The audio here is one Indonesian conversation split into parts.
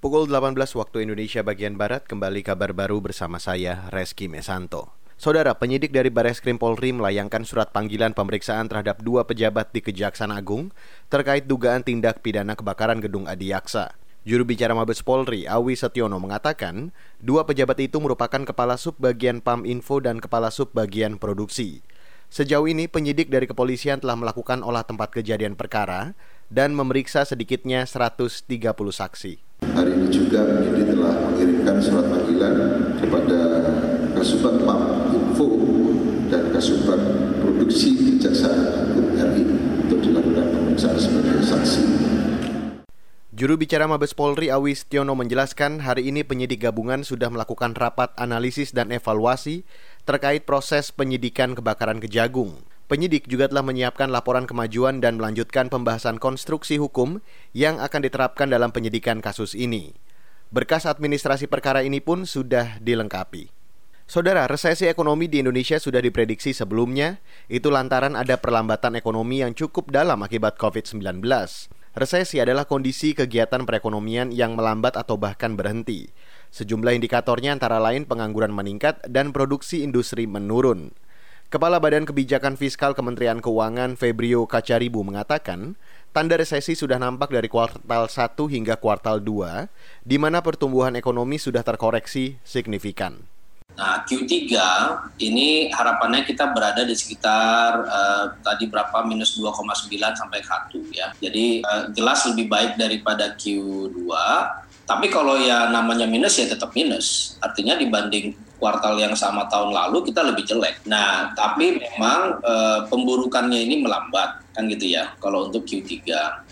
Pukul 18 waktu Indonesia bagian Barat kembali kabar baru bersama saya Reski Mesanto. Saudara penyidik dari Bareskrim Polri melayangkan surat panggilan pemeriksaan terhadap dua pejabat di Kejaksaan Agung terkait dugaan tindak pidana kebakaran gedung Adiaksa. Juru bicara Mabes Polri, Awi Setiono mengatakan, dua pejabat itu merupakan kepala sub bagian PAM Info dan kepala sub bagian produksi. Sejauh ini penyidik dari kepolisian telah melakukan olah tempat kejadian perkara dan memeriksa sedikitnya 130 saksi. Ini juga penyidik telah mengirimkan surat panggilan kepada Kasubat PAM Info dan Kasubat Produksi Kejaksaan Agung RI untuk dilakukan pemeriksaan sebagai saksi. Juru bicara Mabes Polri Awis Tiono menjelaskan hari ini penyidik gabungan sudah melakukan rapat analisis dan evaluasi terkait proses penyidikan kebakaran Kejagung. Penyidik juga telah menyiapkan laporan kemajuan dan melanjutkan pembahasan konstruksi hukum yang akan diterapkan dalam penyidikan kasus ini. Berkas administrasi perkara ini pun sudah dilengkapi. Saudara, resesi ekonomi di Indonesia sudah diprediksi sebelumnya, itu lantaran ada perlambatan ekonomi yang cukup dalam akibat COVID-19. Resesi adalah kondisi kegiatan perekonomian yang melambat atau bahkan berhenti. Sejumlah indikatornya antara lain pengangguran meningkat dan produksi industri menurun. Kepala Badan Kebijakan Fiskal Kementerian Keuangan Febrio Kacaribu mengatakan, tanda resesi sudah nampak dari kuartal 1 hingga kuartal 2, di mana pertumbuhan ekonomi sudah terkoreksi signifikan. Nah, Q3 ini harapannya kita berada di sekitar uh, tadi berapa minus 2,9 sampai 1 ya. Jadi uh, jelas lebih baik daripada Q2. Tapi kalau ya namanya minus ya tetap minus. Artinya dibanding kuartal yang sama tahun lalu kita lebih jelek. Nah, tapi memang e, pemburukannya ini melambat kan gitu ya kalau untuk Q3.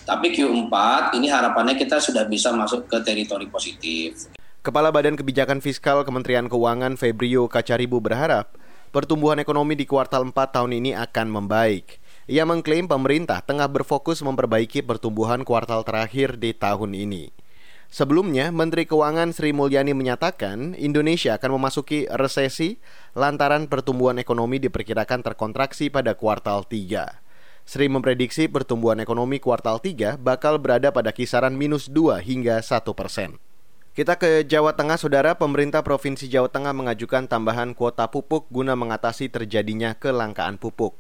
Tapi Q4 ini harapannya kita sudah bisa masuk ke teritori positif. Kepala Badan Kebijakan Fiskal Kementerian Keuangan Febrio Kacaribu berharap pertumbuhan ekonomi di kuartal 4 tahun ini akan membaik. Ia mengklaim pemerintah tengah berfokus memperbaiki pertumbuhan kuartal terakhir di tahun ini. Sebelumnya, Menteri Keuangan Sri Mulyani menyatakan Indonesia akan memasuki resesi lantaran pertumbuhan ekonomi diperkirakan terkontraksi pada kuartal 3. Sri memprediksi pertumbuhan ekonomi kuartal 3 bakal berada pada kisaran minus 2 hingga 1 persen. Kita ke Jawa Tengah, Saudara. Pemerintah Provinsi Jawa Tengah mengajukan tambahan kuota pupuk guna mengatasi terjadinya kelangkaan pupuk.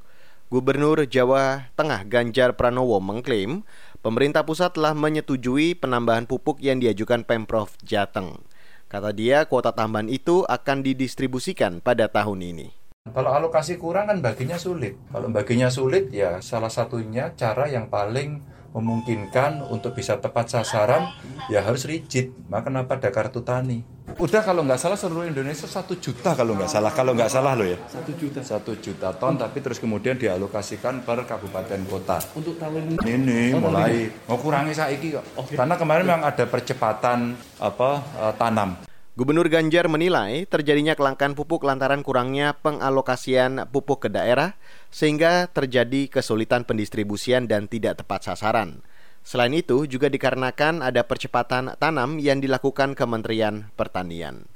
Gubernur Jawa Tengah Ganjar Pranowo mengklaim pemerintah pusat telah menyetujui penambahan pupuk yang diajukan Pemprov Jateng. Kata dia, kuota tambahan itu akan didistribusikan pada tahun ini. Kalau alokasi kurang kan baginya sulit. Kalau baginya sulit ya salah satunya cara yang paling memungkinkan untuk bisa tepat sasaran ya harus rigid. Maka kenapa ada kartu tani? Udah kalau nggak salah seluruh Indonesia satu juta kalau nggak salah. Kalau nggak salah loh ya. Satu juta. Satu juta ton tapi terus kemudian dialokasikan per kabupaten kota. Untuk tahun ini? Ini oh, mulai. Mau kurangi saiki kok. Oh, karena kemarin memang ada percepatan apa uh, tanam. Gubernur Ganjar menilai terjadinya kelangkaan pupuk lantaran kurangnya pengalokasian pupuk ke daerah sehingga terjadi kesulitan pendistribusian dan tidak tepat sasaran. Selain itu juga dikarenakan ada percepatan tanam yang dilakukan Kementerian Pertanian.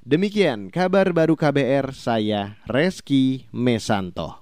Demikian kabar baru KBR saya Reski Mesanto.